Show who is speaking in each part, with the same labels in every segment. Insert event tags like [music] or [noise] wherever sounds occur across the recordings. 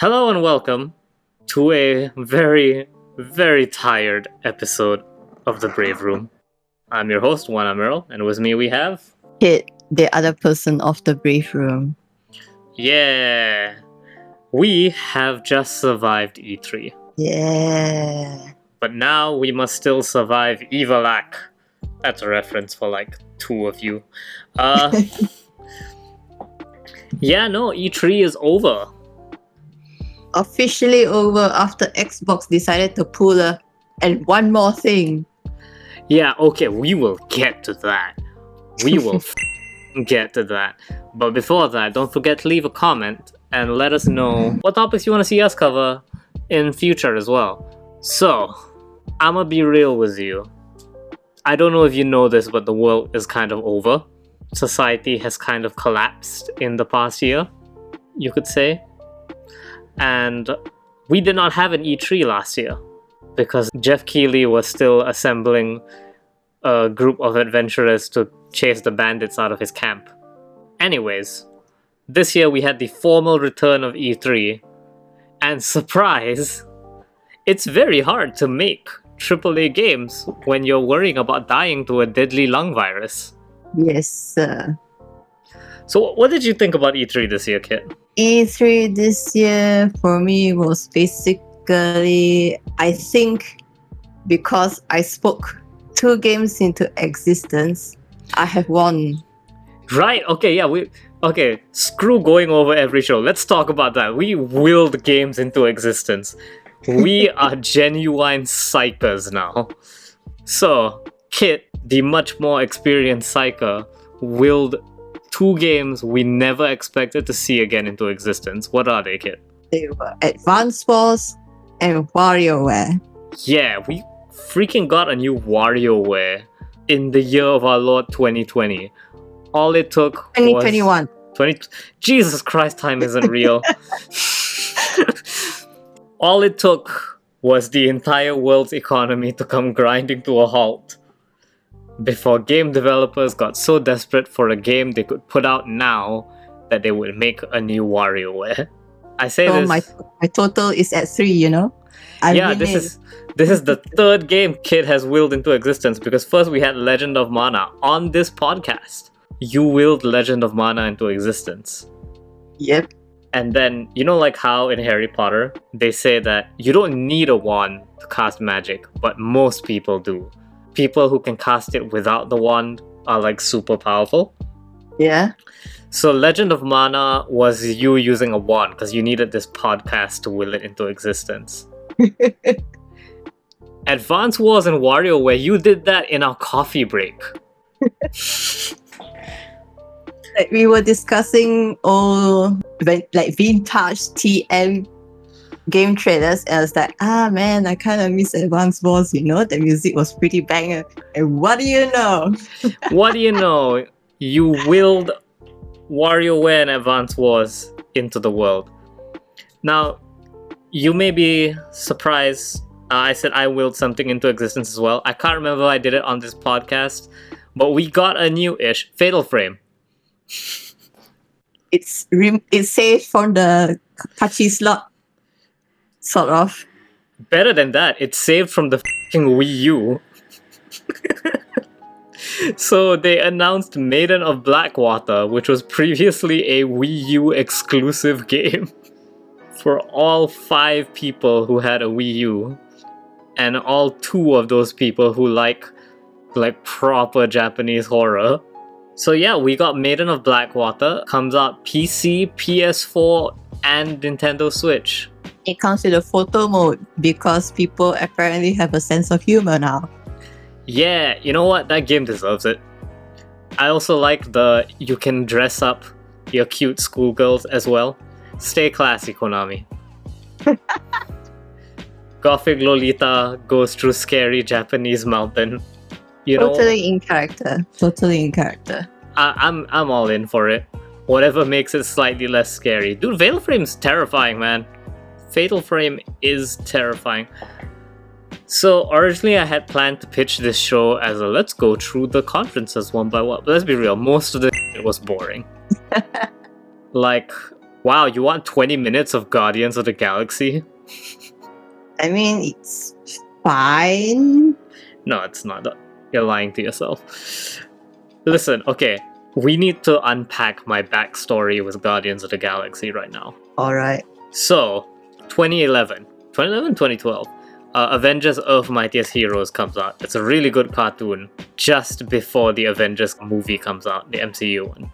Speaker 1: Hello and welcome to a very, very tired episode of The Brave Room. I'm your host, Juan Amiral, and with me we have.
Speaker 2: Hit the other person of the brave room.
Speaker 1: Yeah! We have just survived E3.
Speaker 2: Yeah.
Speaker 1: But now we must still survive Evilak. That's a reference for like two of you. Uh, [laughs] yeah, no, E3 is over.
Speaker 2: Officially over after Xbox decided to pull a and one more thing.
Speaker 1: Yeah, okay, we will get to that. We will [laughs] f- get to that. But before that, don't forget to leave a comment and let us know what topics you want to see us cover in future as well. So, I'm gonna be real with you. I don't know if you know this, but the world is kind of over. Society has kind of collapsed in the past year, you could say. And we did not have an E3 last year because Geoff Keighley was still assembling a group of adventurers to chase the bandits out of his camp. Anyways, this year we had the formal return of E3, and [laughs] surprise, it's very hard to make AAA games when you're worrying about dying to a deadly lung virus.
Speaker 2: Yes, sir.
Speaker 1: So, what did you think about E3 this year, Kit?
Speaker 2: E3 this year for me was basically, I think, because I spoke two games into existence, I have won.
Speaker 1: Right, okay, yeah, we. Okay, screw going over every show. Let's talk about that. We willed games into existence. We [laughs] are genuine psykers now. So, Kit, the much more experienced psyker, willed two games we never expected to see again into existence. What are they, Kit?
Speaker 2: They were Advance Wars and WarioWare.
Speaker 1: Yeah, we freaking got a new WarioWare in the year of our Lord 2020. All it took was
Speaker 2: 2021.
Speaker 1: 20 Jesus Christ, time isn't real. [laughs] All it took was the entire world's economy to come grinding to a halt before game developers got so desperate for a game they could put out now that they would make a new WarioWare. I say
Speaker 2: So
Speaker 1: this.
Speaker 2: my my total is at three. You know. I
Speaker 1: yeah, this is this is the third game Kit has willed into existence because first we had Legend of Mana on this podcast. You willed Legend of Mana into existence.
Speaker 2: Yep.
Speaker 1: And then, you know, like how in Harry Potter, they say that you don't need a wand to cast magic, but most people do. People who can cast it without the wand are like super powerful.
Speaker 2: Yeah.
Speaker 1: So, Legend of Mana was you using a wand because you needed this podcast to will it into existence. [laughs] Advance Wars and WarioWare you did that in our coffee break. [laughs]
Speaker 2: Like we were discussing all like vintage TM game trailers, and I was like, ah man, I kind of miss Advance Wars. You know, the music was pretty banger. And what do you know? [laughs]
Speaker 1: what do you know? You willed WarioWare and Advance Wars into the world. Now, you may be surprised. Uh, I said I willed something into existence as well. I can't remember if I did it on this podcast, but we got a new ish Fatal Frame.
Speaker 2: It's rem- it's saved from the pachi slot, sort of.
Speaker 1: Better than that, it's saved from the fucking Wii U. [laughs] so they announced Maiden of Blackwater, which was previously a Wii U exclusive [laughs] game for all five people who had a Wii U, and all two of those people who like like proper Japanese horror. So yeah, we got Maiden of Blackwater comes out PC, PS4, and Nintendo Switch.
Speaker 2: It comes with a photo mode because people apparently have a sense of humor now.
Speaker 1: Yeah, you know what? That game deserves it. I also like the you can dress up your cute schoolgirls as well. Stay classy, Konami. [laughs] Gothic Lolita goes through scary Japanese mountain. You know,
Speaker 2: totally in character. Totally in character.
Speaker 1: I, I'm I'm all in for it. Whatever makes it slightly less scary. Dude, Fatal Frame's terrifying, man. Fatal Frame is terrifying. So originally I had planned to pitch this show as a let's go through the conferences one by one. But let's be real, most of the [laughs] it was boring. [laughs] like Wow, you want 20 minutes of Guardians of the Galaxy?
Speaker 2: I mean, it's fine.
Speaker 1: No, it's not. You're lying to yourself. Listen, okay, we need to unpack my backstory with Guardians of the Galaxy right now.
Speaker 2: Alright.
Speaker 1: So, 2011, 2011, 2012, uh, Avengers Earth Mightiest Heroes comes out. It's a really good cartoon just before the Avengers movie comes out, the MCU one.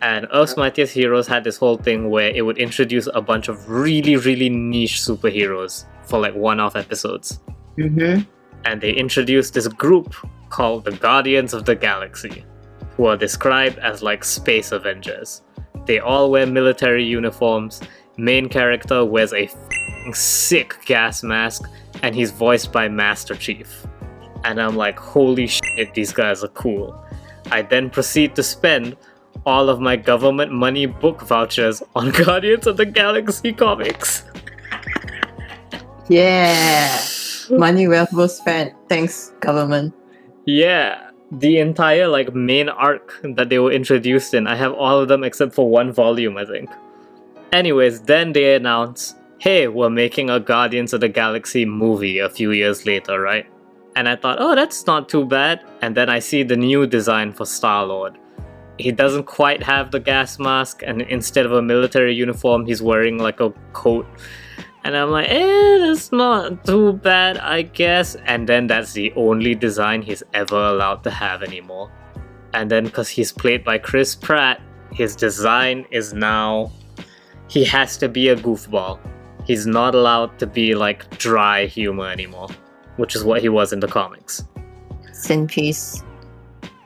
Speaker 1: And Earth's Mightiest Heroes had this whole thing where it would introduce a bunch of really, really niche superheroes for like one off episodes.
Speaker 2: Mm-hmm.
Speaker 1: And they introduced this group called the Guardians of the Galaxy, who are described as like space Avengers. They all wear military uniforms. Main character wears a f***ing sick gas mask, and he's voiced by Master Chief. And I'm like, holy shit, these guys are cool. I then proceed to spend all of my government money book vouchers on [laughs] Guardians of the Galaxy comics.
Speaker 2: Yeah. Money well well spent. Thanks, government.
Speaker 1: Yeah, the entire like main arc that they were introduced in, I have all of them except for one volume, I think. Anyways, then they announce, hey, we're making a Guardians of the Galaxy movie a few years later, right? And I thought, oh, that's not too bad. And then I see the new design for Star Lord. He doesn't quite have the gas mask, and instead of a military uniform, he's wearing like a coat. And I'm like, eh, that's not too bad, I guess. And then that's the only design he's ever allowed to have anymore. And then, because he's played by Chris Pratt, his design is now. He has to be a goofball. He's not allowed to be like dry humor anymore, which is what he was in the comics.
Speaker 2: Sin peace.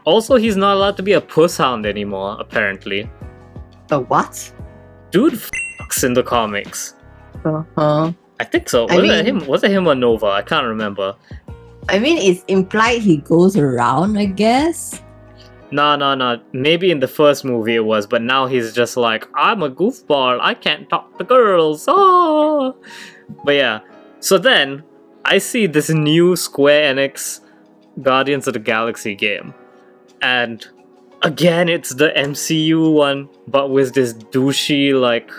Speaker 1: Also, he's not allowed to be a puss hound anymore, apparently.
Speaker 2: A what?
Speaker 1: Dude fucks in the comics.
Speaker 2: Uh-huh.
Speaker 1: I think so.
Speaker 2: I
Speaker 1: Was it him? Was it him or Nova? I can't remember.
Speaker 2: I mean, it's implied he goes around, I guess.
Speaker 1: No, no, no. Maybe in the first movie it was, but now he's just like, I'm a goofball. I can't talk to girls. Oh. But yeah. So then I see this new Square Enix Guardians of the Galaxy game, and again it's the MCU one, but with this douchey like,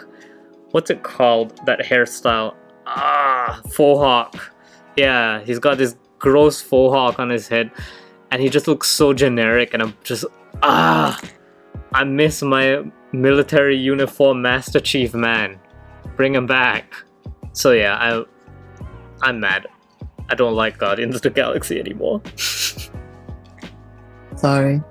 Speaker 1: what's it called? That hairstyle. Ah, faux hawk. Yeah, he's got this gross faux hawk on his head and he just looks so generic and i'm just ah i miss my military uniform master chief man bring him back so yeah i i'm mad i don't like guardians of the galaxy anymore [laughs]
Speaker 2: Sorry.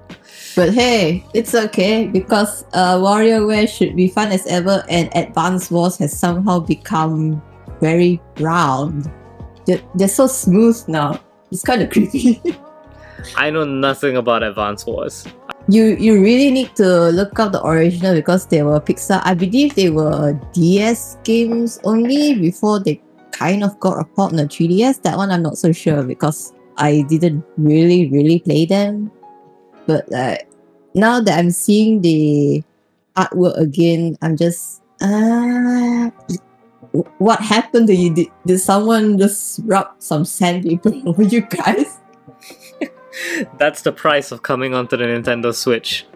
Speaker 2: But hey, it's okay because uh, WarioWare should be fun as ever and Advance Wars has somehow become very round. They're, they're so smooth now. It's kind of creepy. [laughs]
Speaker 1: i know nothing about advance wars
Speaker 2: you you really need to look up the original because they were Pixar. I believe they were DS games only before they kind of got a port on the 3DS. That one I'm not so sure because I didn't really really play them. But uh, now that I'm seeing the artwork again, I'm just uh, what happened to you? Did, did someone just rub some sandpaper [laughs] over you guys? [laughs]
Speaker 1: that's the price of coming onto the nintendo switch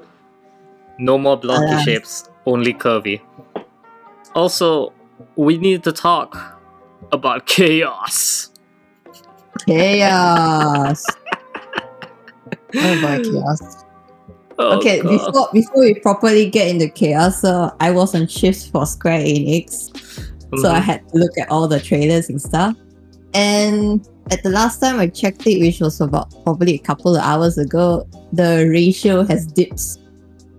Speaker 1: no more blocky
Speaker 2: Alas.
Speaker 1: shapes only curvy also we need to talk about [laughs] chaos
Speaker 2: Chaos. [laughs] what about chaos?
Speaker 1: Oh,
Speaker 2: okay,
Speaker 1: God.
Speaker 2: before before we properly get into chaos, so I was on shift for Square Enix, so I
Speaker 1: Mhm.
Speaker 2: had to look at all the trailers and stuff. And at the last time I checked it, which was about probably a couple of hours ago, the ratio has dipped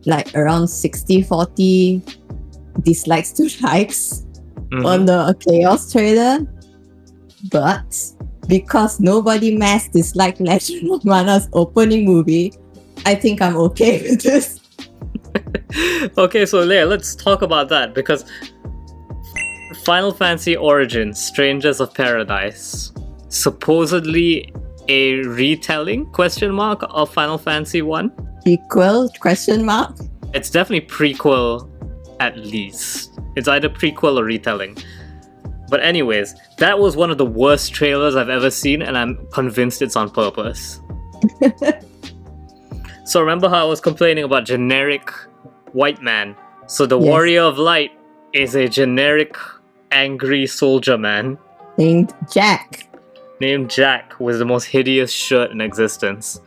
Speaker 2: like around 60 40 dislikes to [laughs] likes
Speaker 1: Mhm.
Speaker 2: on the chaos trailer. But because nobody mass disliked Legend of Mana's opening movie, I think I'm okay [laughs] with this. [laughs]
Speaker 1: okay, so yeah, let's talk about that because Final Fantasy Origins Strangers of Paradise supposedly a retelling question mark of Final Fantasy 1.
Speaker 2: Equal question mark?
Speaker 1: It's definitely prequel at least. It's either prequel or retelling. But anyways, that was one of the worst trailers I've ever seen and I'm convinced it's on purpose. [laughs] so remember how I was complaining about generic white man? So the
Speaker 2: Yes.
Speaker 1: warrior of light is a generic angry soldier man
Speaker 2: Named Jack.
Speaker 1: Named Jack with the most hideous shirt in existence.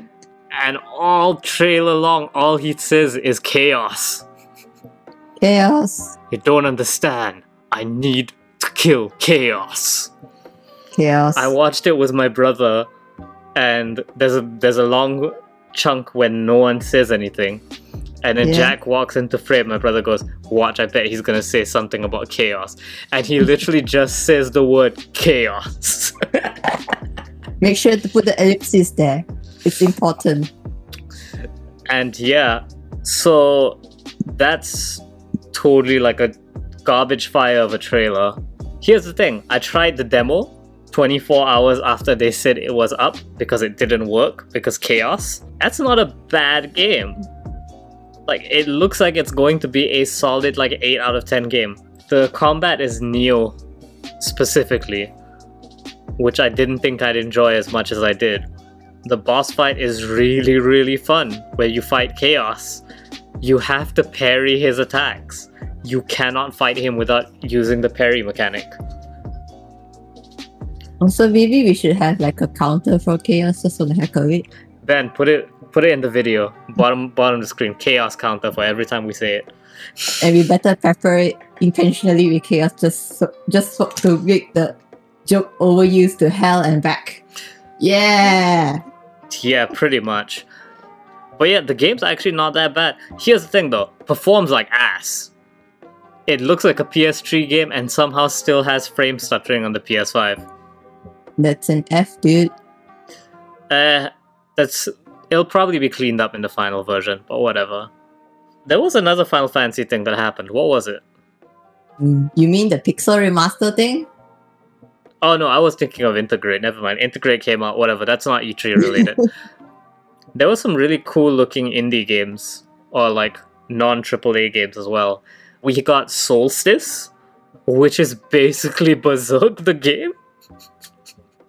Speaker 1: [laughs] and all trailer long, all he says is chaos.
Speaker 2: Chaos.
Speaker 1: You don't understand. I need to kill chaos.
Speaker 2: Chaos.
Speaker 1: I watched it with my brother, and there's a there's a long chunk when no one says anything, and then
Speaker 2: Yeah.
Speaker 1: Jack walks into frame. My brother goes, "Watch! I bet he's gonna say something about chaos," and he literally just says the word chaos. [laughs]
Speaker 2: Make sure to put the ellipses there. It's important.
Speaker 1: and yeah, so that's totally like a garbage fire of a trailer. Here's the thing: I tried the demo 24 hours after they said it was up because it didn't work because chaos. That's not a bad game. Like it looks like it's going to be a solid like 8 out of 10 game. The combat is Nioh specifically, which I didn't think I'd enjoy as much as I did. The boss fight is really really fun where you fight chaos. You have to parry his attacks. You cannot fight him without using the parry mechanic.
Speaker 2: Also, maybe we should have like a counter for chaos just the heck of it.
Speaker 1: Ben, put it put it in the video. Bottom bottom of the screen. Chaos counter for every time we say it.
Speaker 2: And we better pepper it intentionally with chaos just so, just so, to make the joke overused to hell and back. Yeah.
Speaker 1: Yeah, pretty much. But yeah, the game's actually not that bad. Here's the thing though, performs like ass. It looks like a PS3 game and somehow still has frame stuttering on the PS5.
Speaker 2: That's an F, dude.
Speaker 1: Uh, that's it'll probably be cleaned up in the final version, but whatever. There was another Final Fantasy thing that happened. What was it?
Speaker 2: You mean the pixel remaster thing?
Speaker 1: Oh no, I was thinking of Intergrade. Never mind. Intergrade came out. Whatever. That's not E3 related. [laughs] there were some really cool looking indie games or like non AAA games as well. We got Soulstice, which is basically [laughs] Berserk the game.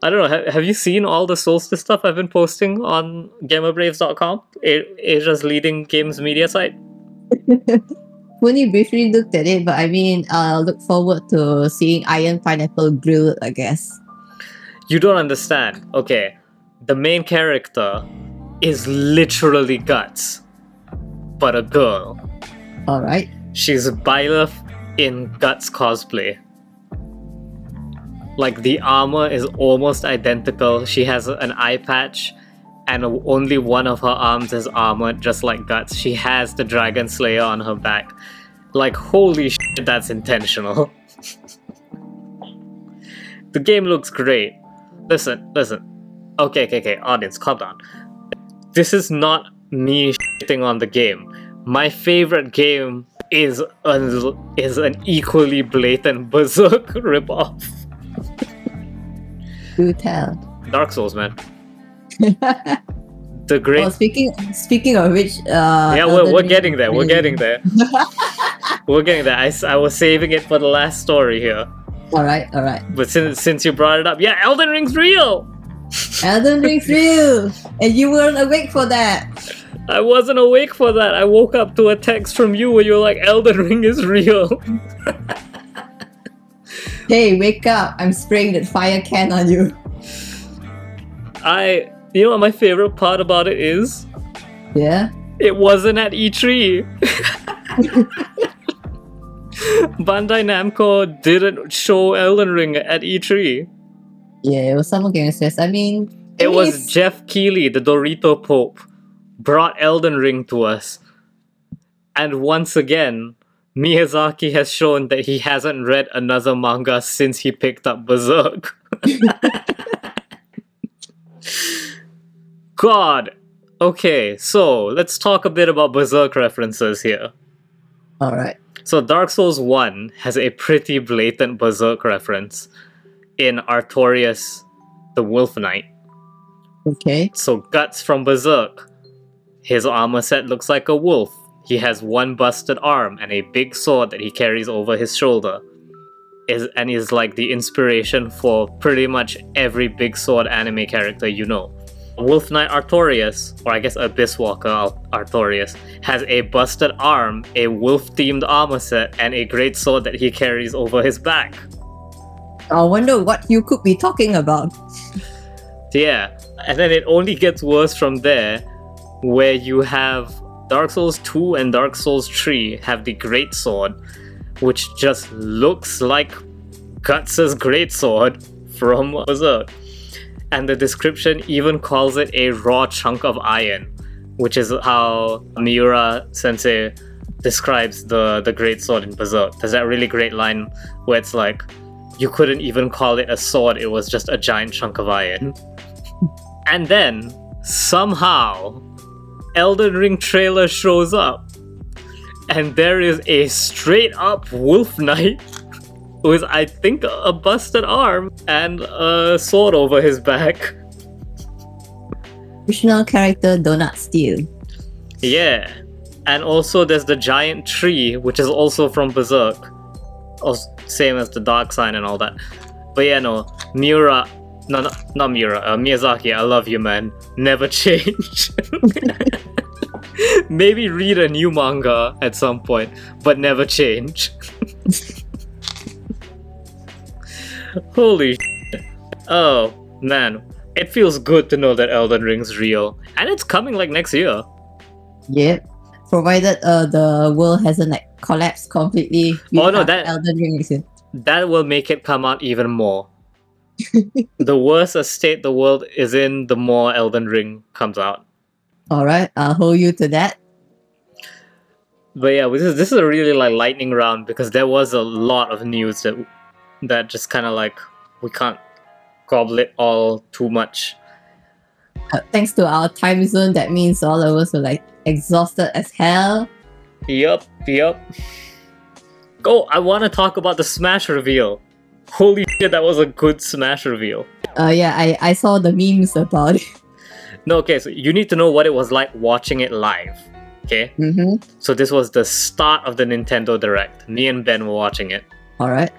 Speaker 1: I don't know. Ha- have you seen all the Soulstice stuff I've been posting on GamerBraves.com, A- Asia's leading games media site? [laughs]
Speaker 2: Only briefly looked at it, but I mean, I'll look forward to seeing Iron Pineapple grilled, I guess.
Speaker 1: You don't understand. Okay, the main character is literally Guts, but a girl.
Speaker 2: Alright.
Speaker 1: She's a Byleth in Guts cosplay. Like the armor is almost identical. She has an eye patch, and only one of her arms is armored, just like Guts. She has the Dragon Slayer on her back. Like, holy shit, that's intentional. [laughs] the game looks great. Listen, listen. Okay, okay, okay, audience, calm down. This is not me shitting on the game. My favorite game is an, is an equally blatant [laughs] Berserk ripoff.
Speaker 2: Do tell.
Speaker 1: Dark Souls, man. [laughs] The great.
Speaker 2: Oh, speaking speaking of which, uh,
Speaker 1: yeah, we're, we're getting there. We're getting there. [laughs] we're getting there. I was saving it for the last story here.
Speaker 2: All right, all right.
Speaker 1: But since, since you brought it up, yeah, Elden Ring's real! [laughs]
Speaker 2: Elden Ring's real, and you weren't awake for that.
Speaker 1: I wasn't awake for that. I woke up to a text from you where you were like, Elden Ring is real.
Speaker 2: Hey, wake up! I'm spraying that fire can on you.
Speaker 1: I. You know what my favorite part about it is?
Speaker 2: Yeah.
Speaker 1: It wasn't at E3. [laughs] Bandai Namco didn't show Elden Ring at E3.
Speaker 2: Yeah, it was Summer Games Fest. I mean,
Speaker 1: It was Geoff Keighley, the Dorito Pope, brought Elden Ring to us. And once again, Miyazaki has shown that he hasn't read another manga since he picked up Berserk. [laughs] God. Okay, so let's talk a bit about Berserk references here.
Speaker 2: All right.
Speaker 1: So Dark Souls 1 has a pretty blatant Berserk reference in Artorias the Wolf Knight.
Speaker 2: Okay.
Speaker 1: So Guts from Berserk. His armor set looks like a wolf. He has one busted arm and a big sword that he carries over his shoulder. Is and is like the inspiration for pretty much every big sword anime character you know. Wolf Knight Artorias, or I guess Abyss Walker Artorias, has a busted arm, a wolf themed armor set, and a great sword that he carries over his back.
Speaker 2: I wonder what you could be talking about.
Speaker 1: Yeah, and then it only gets worse from there, where you have Dark Souls 2 and Dark Souls 3 have the Great Sword, which just looks like Guts' Great Sword from [laughs] Berserk. And the description even calls it a raw chunk of iron, which is how Miura sensei describes the, the Great Sword in Berserk. There's that really great line where it's like, you couldn't even call it a sword, it was just a giant chunk of iron. Mm-hmm. And then, somehow, Elden Ring trailer shows up. And there is a straight up Wolf [laughs] Knight with, I think, a busted arm and a sword over his back.
Speaker 2: Original character Donut Steel.
Speaker 1: Yeah. And also, there's the giant tree, which is also from Berserk. Also, same as the Dark Sign and all that. But yeah, no, Miura no, no not Miura. Uh, Miyazaki, I love you, man. Never [laughs] change. [laughs] [laughs] Maybe read a new manga at some point, but never change. [laughs] Holy shit. Oh, man. It feels good to know that Elden Ring's real. And it's coming like next year.
Speaker 2: Yeah. Provided uh, the world hasn't like collapsed completely.
Speaker 1: Oh, no, that-
Speaker 2: Elden Ring is in.
Speaker 1: That will make it come out even more. [laughs] the worse a state the world is in, the more Elden Ring comes out.
Speaker 2: All right, I'll hold you to that.
Speaker 1: But yeah, this is this is a really like lightning round because there was a lot of news that that just kind of like we can't gobble it all too much.
Speaker 2: Uh, thanks to our time zone, that means all of us are like exhausted as hell.
Speaker 1: Yup, yup. [laughs] Oh, I want to talk about the Smash reveal. Holy shit, that was a good Smash reveal.
Speaker 2: Uh, yeah, I, I saw the memes about it. [laughs]
Speaker 1: No, okay, so you need to know what it was like watching it live. Okay,
Speaker 2: Mm-hmm.
Speaker 1: so this was the start of the Nintendo Direct. Me and Ben were watching it.
Speaker 2: All right.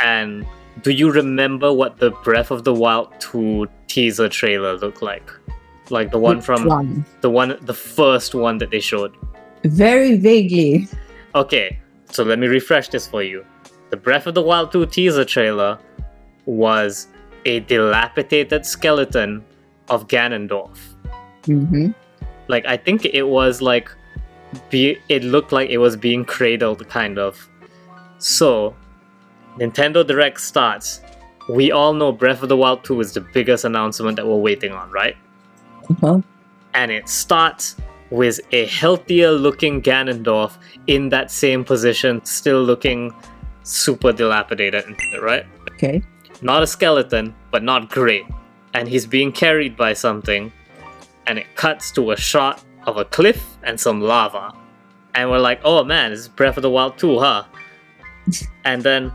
Speaker 1: And do you remember what the Breath of the Wild 2 teaser trailer looked like? Like the one
Speaker 2: Which
Speaker 1: from
Speaker 2: one?
Speaker 1: the one the first one that they showed.
Speaker 2: Very vaguely.
Speaker 1: Okay, so let me refresh this for you. The Breath of the Wild 2 teaser trailer was a dilapidated skeleton of Ganondorf.
Speaker 2: Mm-hmm.
Speaker 1: Like I think it was like be it looked like it was being cradled kind of. So Nintendo Direct starts. We all know Breath of the Wild 2 is the biggest announcement that we're waiting on, right?
Speaker 2: Uh-huh.
Speaker 1: And it starts with a healthier looking Ganondorf in that same position, still looking super dilapidated, right?
Speaker 2: Okay.
Speaker 1: Not a skeleton, but not great. And he's being carried by something, and it cuts to a shot of a cliff and some lava. And we're like, oh man, it's Breath of the Wild 2, huh? [laughs] and then,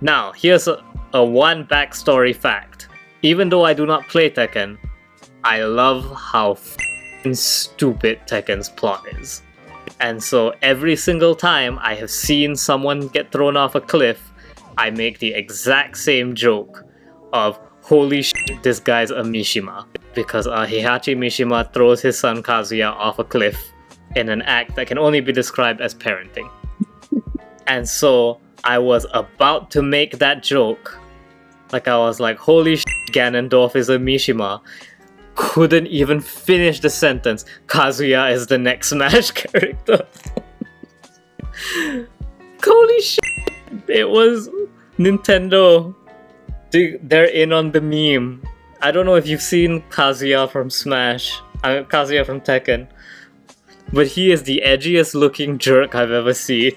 Speaker 1: now, here's a, a one backstory fact. Even though I do not play Tekken, I love how f***ing stupid Tekken's plot is. And so every single time I have seen someone get thrown off a cliff, I make the exact same joke of holy shit, this guy's a Mishima. Because uh, Mishima throws his son Kazuya off a cliff in an act that can only be described as parenting. [laughs] and so I was about to make that joke. Like I was like, holy shit, Ganondorf is a Mishima. Couldn't even finish the sentence. Kazuya is the next [laughs] Smash character. [laughs] holy shit. It was Nintendo. They- They're in on the meme. I don't know if you've seen Kazuya from Smash, uh, Kazuya from Tekken, but he is the edgiest looking jerk I've ever seen.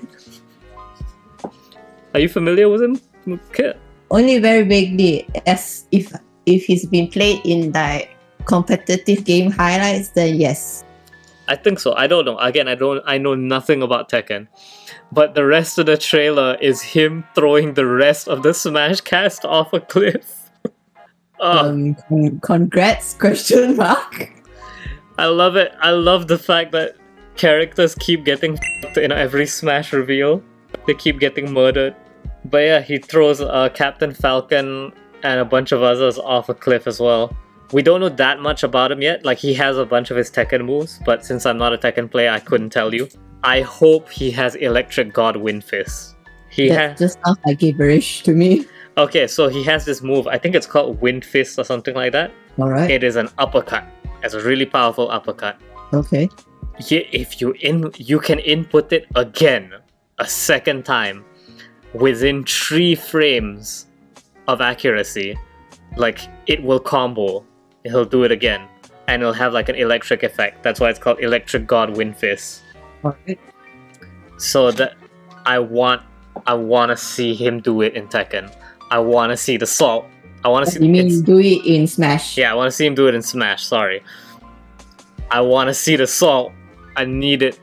Speaker 1: Are you familiar with him, Okay.
Speaker 2: Only very vaguely, as if if he's been played in like competitive game highlights, then yes.
Speaker 1: I think so. I don't know. Again, I don't. I know nothing about Tekken, but the rest of the trailer is him throwing the rest of the Smash cast off a cliff. oh, [laughs]
Speaker 2: Um, congrats? Question mark.
Speaker 1: I love it. I love the fact that characters keep getting f***ed in every Smash reveal. They keep getting murdered. But yeah, he throws uh, Captain Falcon and a bunch of others off a cliff as well. We don't know that much about him yet. Like he has a bunch of his Tekken moves, but since I'm not a Tekken player, I couldn't tell you. I hope he has Electric God Wind Fist. He
Speaker 2: That
Speaker 1: has
Speaker 2: just sounds like gibberish to me.
Speaker 1: okay, so he has this move. I think it's called Wind Fist or something like that.
Speaker 2: All right.
Speaker 1: It is an uppercut. It's a really powerful uppercut.
Speaker 2: Okay.
Speaker 1: Yeah, if you in you can input it again a second time within three frames of accuracy, like it will combo. He'll do it again, and it'll have like an electric effect. That's why it's called Electric God Wind Fist. So that I want, I want to see him do it in Tekken. I want to see the salt. I want to see.
Speaker 2: You mean do it in Smash?
Speaker 1: yeah, I want to see him do it in Smash. Sorry. I want to see the salt. I need it.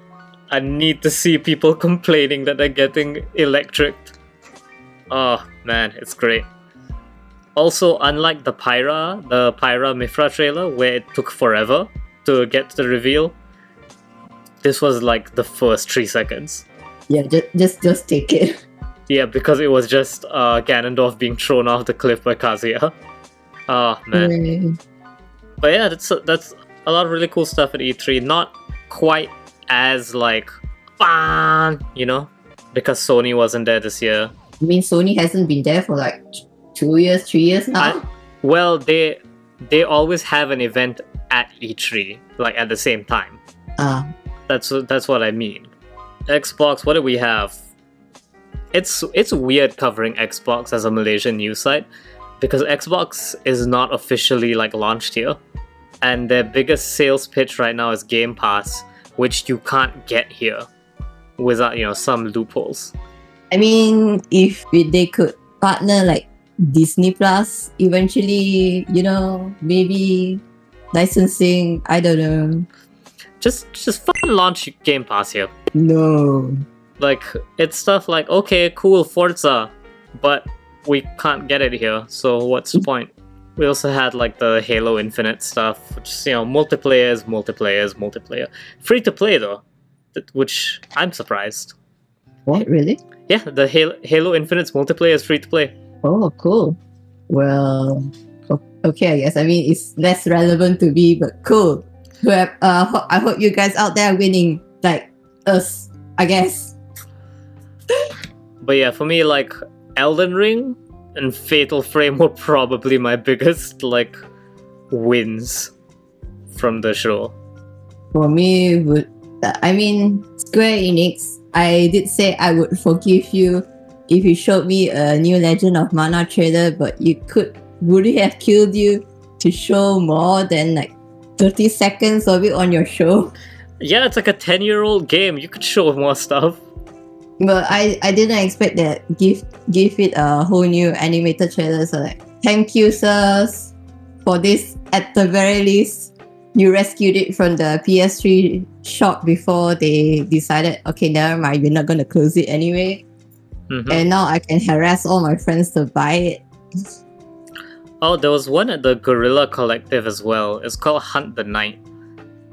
Speaker 1: I need to see people [laughs] complaining that they're getting electric. Oh man, it's great. Also, unlike the Pyra, the Pyra Mythra trailer, where it took forever to get to the reveal, this was like the first three seconds.
Speaker 2: Yeah. Just just just take it. [laughs]
Speaker 1: Yeah, because it was just uh, Ganondorf being thrown off the cliff by Kazuya. Oh man.
Speaker 2: Hooray.
Speaker 1: But yeah, that's that's a lot of really cool stuff at E3. Not quite as like fun, you know, because Sony wasn't there this year.
Speaker 2: I mean, Sony hasn't been there for like two years, three years now.
Speaker 1: Well, they they always have an event at E3, like at the same time.
Speaker 2: Ah,
Speaker 1: That's that's what I mean. Xbox, what do we have? It's it's weird covering Xbox as a Malaysian news site because Xbox is not officially like launched here, and their biggest sales pitch right now is Game Pass, which you can't get here without you know some loopholes.
Speaker 2: I mean, if they could partner like Disney Plus, eventually, you know, maybe licensing. I don't know.
Speaker 1: Just just fucking launch Game Pass here.
Speaker 2: No.
Speaker 1: Like it's stuff like okay, cool, Forza, but we can't get it here. So what's the point? We also had like the Halo Infinite stuff, which is, you know multiplayers, multiplayers, multiplayer, free to play though, which I'm surprised.
Speaker 2: What really?
Speaker 1: Yeah, the Halo, Halo Infinite's multiplayer is free to play.
Speaker 2: Oh, cool. Well, okay, I guess. I mean, it's less relevant to me, but cool. Have, uh, ho- I hope you guys out there are winning, like us, I guess.
Speaker 1: But yeah, for me, like Elden Ring and Fatal Frame were probably my [laughs] biggest like wins from the show.
Speaker 2: For me, would I mean Square Enix? I did say I would forgive you if you showed me a new Legend of Mana trailer, but you could would it have killed you to show more than like thirty seconds of it on your show?
Speaker 1: Yeah, it's like a 10 year old game. You could show more stuff.
Speaker 2: But I, I didn't expect that give give it a whole new animated trailer. So like, thank you, sirs, for this. At the very least, you rescued it from the PS3 shop before they decided, okay, never mind, we're not gonna close it anyway.
Speaker 1: Mhm.
Speaker 2: And now I can harass all my friends to buy it.
Speaker 1: Oh, there was one at the Guerrilla Collective as well. It's called Hunt the Night.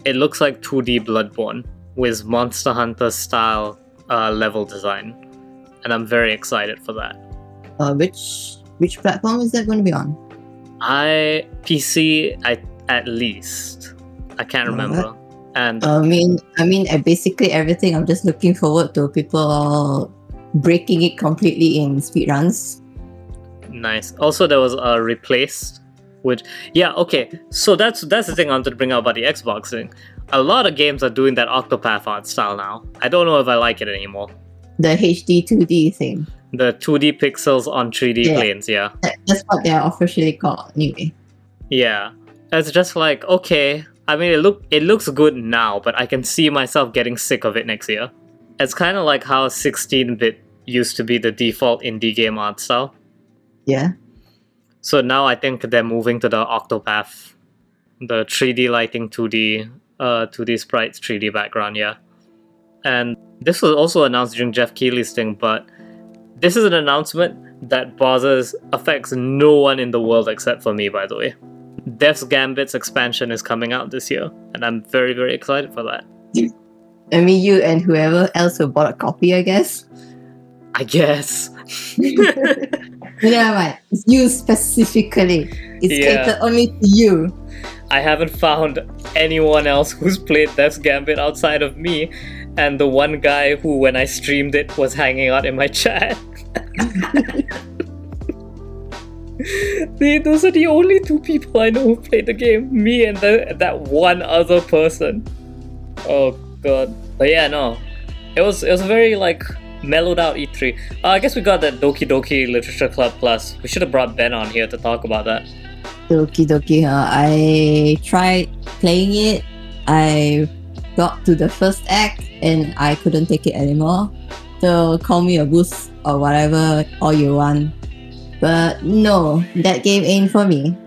Speaker 1: It looks like 2D Bloodborne with Monster Hunter style uh, level design. And I'm very excited for that.
Speaker 2: Uh, which which platform is that going to be on?
Speaker 1: I PC I, at least. I can't remember. And
Speaker 2: I mean, I mean, uh, basically everything. I'm just looking forward to people breaking it completely in speedruns.
Speaker 1: Nice. Also, there was a replaced, which yeah, okay. So that's that's the thing I wanted to bring up about the Xbox thing. A lot of games are doing that Octopath art style now. I don't know if I like it anymore.
Speaker 2: The HD 2D thing.
Speaker 1: The 2D pixels on 3D
Speaker 2: Yeah.
Speaker 1: planes, yeah,
Speaker 2: That's what they're officially called, anyway.
Speaker 1: yeah. It's just like okay. I mean, it look it looks good now, but I can see myself getting sick of it next year. It's kind of like how 16-bit used to be the default indie game art style.
Speaker 2: Yeah.
Speaker 1: So now I think they're moving to the Octopath, the 3D lighting, 2D, uh, 2D sprites, 3D background, yeah. And this was also announced during Geoff Keighley's thing, but this is an announcement that bothers affects no one in the world except for me, by the way. Death's Gambit's expansion is coming out this year, and I'm very, very excited for that.
Speaker 2: I mean, you and whoever else who bought a copy, I guess.
Speaker 1: I guess.
Speaker 2: Mind. It's you specifically. It's
Speaker 1: Yeah.
Speaker 2: catered only to you.
Speaker 1: I haven't found anyone else who's played Death's Gambit outside of me, and the one guy who, when I streamed it, was hanging out in my chat. [laughs] They, those are the only two people I know who played the game. Me and the, that one other person. Oh god. But yeah, no. It was it was very like mellowed out E3. Uh, I guess we got that Doki Doki Literature Club Plus. We should have brought Ben on here to talk about that.
Speaker 2: Doki Doki, huh? I tried playing it. I got to the first act and I couldn't take it anymore. So call me a boost or whatever all you want. But no, that game ain't for me.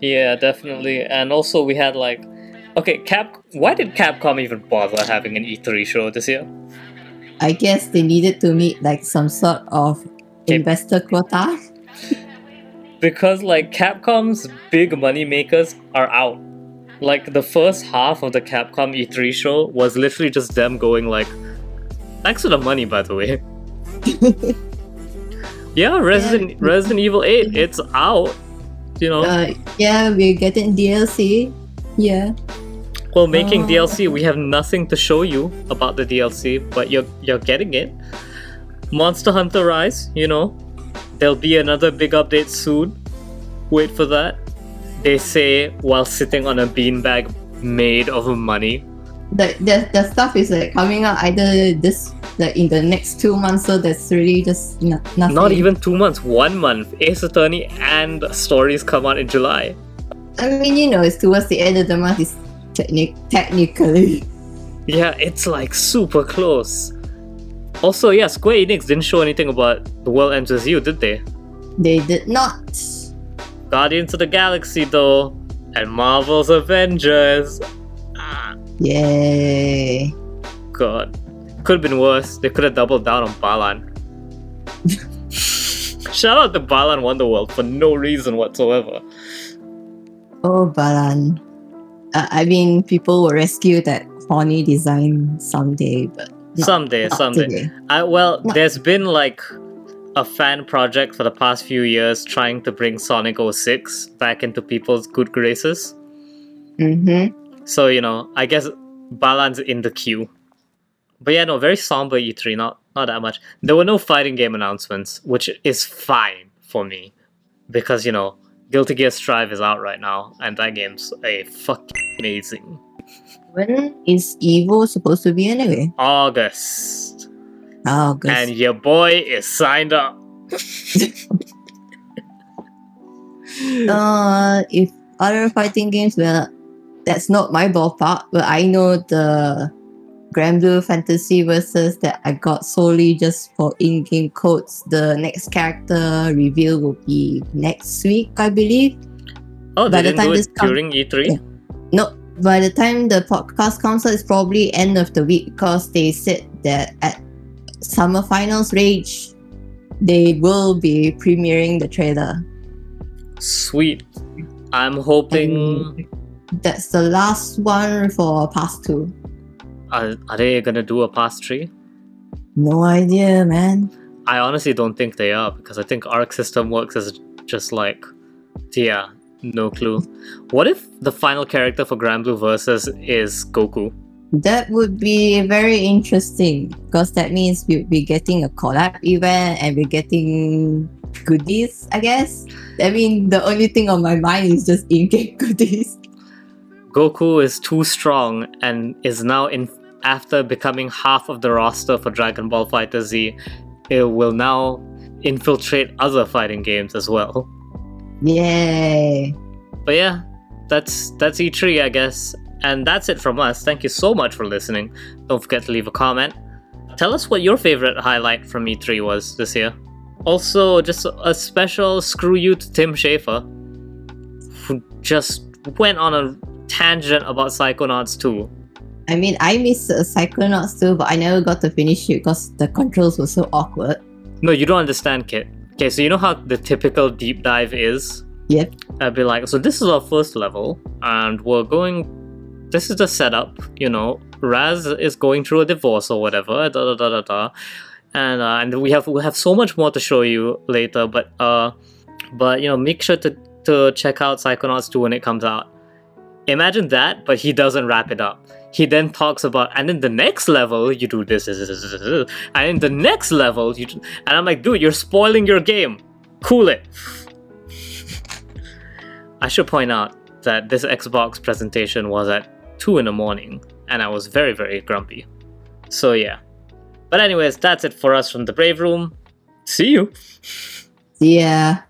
Speaker 1: Yeah, definitely. And also we had like okay, Cap why did Capcom even bother having an E3 show this year?
Speaker 2: I guess they needed to meet like some sort of investor quota.
Speaker 1: Because like Capcom's big money makers are out. Like the first half of the Capcom E3 show was literally just them going like thanks for the money by the way. [laughs] yeah, Resident Resident Evil 8, it's out. You know,
Speaker 2: Uh, yeah, we're getting DLC. Yeah.
Speaker 1: Well making
Speaker 2: oh.
Speaker 1: DLC, we have nothing to show you about the DLC, but you're you're getting it. Monster Hunter Rise, you know, there'll be another big update soon. Wait for that. They say while sitting on a beanbag made of money.
Speaker 2: The, the, the stuff is like coming out either this like in the next two months, so that's really just no, nothing.
Speaker 1: Not even two months, one month. Ace Attorney and stories come out in July.
Speaker 2: I mean, you know, it's towards the end of the month. It's technic- technically.
Speaker 1: Yeah, it's like super close. Also, yeah, Square Enix didn't show anything about The World Ends With You, did they?
Speaker 2: They did not.
Speaker 1: Guardians of the Galaxy, though, and Marvel's Avengers. Ah,
Speaker 2: Yay.
Speaker 1: God. Could have been worse. They could have doubled down on Balan. [laughs] Shout out to Balan Wonderworld for no reason whatsoever.
Speaker 2: Oh, Balan. Uh, I mean, people will rescue that horny design someday, but not,
Speaker 1: someday,
Speaker 2: not
Speaker 1: someday.
Speaker 2: today.
Speaker 1: I well,
Speaker 2: No.
Speaker 1: there's been like a fan project for the past few years trying to bring Sonic 06 back into people's good graces.
Speaker 2: Mm-hmm.
Speaker 1: So, you know, I guess Balan's in the queue. But yeah, no, very somber E3, not not that much. There were no fighting game announcements, which is fine for me. Because, you know, Guilty Gear Strive is out right now, and that game's a fucking amazing.
Speaker 2: When is Evo supposed to be anyway?
Speaker 1: August.
Speaker 2: Good.
Speaker 1: And your boy is signed up. [laughs]
Speaker 2: Uh, if other fighting games, well, that's not my ballpark. But I know the Granblue Fantasy versus that I got solely just for in-game codes. The next character reveal will be next week, I believe.
Speaker 1: Oh,
Speaker 2: By
Speaker 1: they
Speaker 2: the
Speaker 1: didn't do
Speaker 2: time
Speaker 1: it
Speaker 2: this
Speaker 1: during E E3?
Speaker 2: Yeah. No, by the time the podcast comes out, it's probably end of the week because they said that at Summer Finals Rage, they will be premiering the trailer.
Speaker 1: Sweet. I'm hoping.
Speaker 2: And that's the last one for Past 2.
Speaker 1: Are, are they gonna do a pass tree?
Speaker 2: No idea, man.
Speaker 1: I honestly don't think they are because I think Arc System works as just like. Yeah, no clue. What if the final character for Granblue Versus is Goku?
Speaker 2: That would be very interesting because that means we'll be getting a collab event and we're getting goodies, I guess. I mean, the only thing on my mind is just in game [laughs] goodies.
Speaker 1: Goku is too strong and is now in after becoming half of the roster for Dragon Ball Fighter Z. It will now infiltrate other fighting games as well.
Speaker 2: Yay.
Speaker 1: But yeah, that's that's E3, I guess. And that's it from us. Thank you so much for listening. Don't forget to leave a comment. Tell us what your favorite highlight from E3 was this year. Also, just a special screw you to Tim Schafer, who just went on a tangent about Psychonauts 2.
Speaker 2: I mean, I miss uh, Psychonauts too, but I never got to finish it because the controls were so awkward.
Speaker 1: No, you don't understand, Kit. Okay, so you know how the typical deep dive is?
Speaker 2: Yep.
Speaker 1: I'd be like, so this is our first level, and we're going. This is the setup, you know. Raz is going through a divorce or whatever, da da da da da. and uh, and we have we have so much more to show you later. But uh, but you know, make sure to to check out Psychonauts 2 when it comes out. Imagine that, but he doesn't wrap it up. He then talks about, and in the next level, you do this, this, this, this, and in the next level, you. And I'm like, dude, you're spoiling your game. Cool it. I should point out that this Xbox presentation was at 2 in the morning, and I was very, very grumpy. So, yeah. But, anyways, that's it for us from the Brave Room. See you.
Speaker 2: Yeah.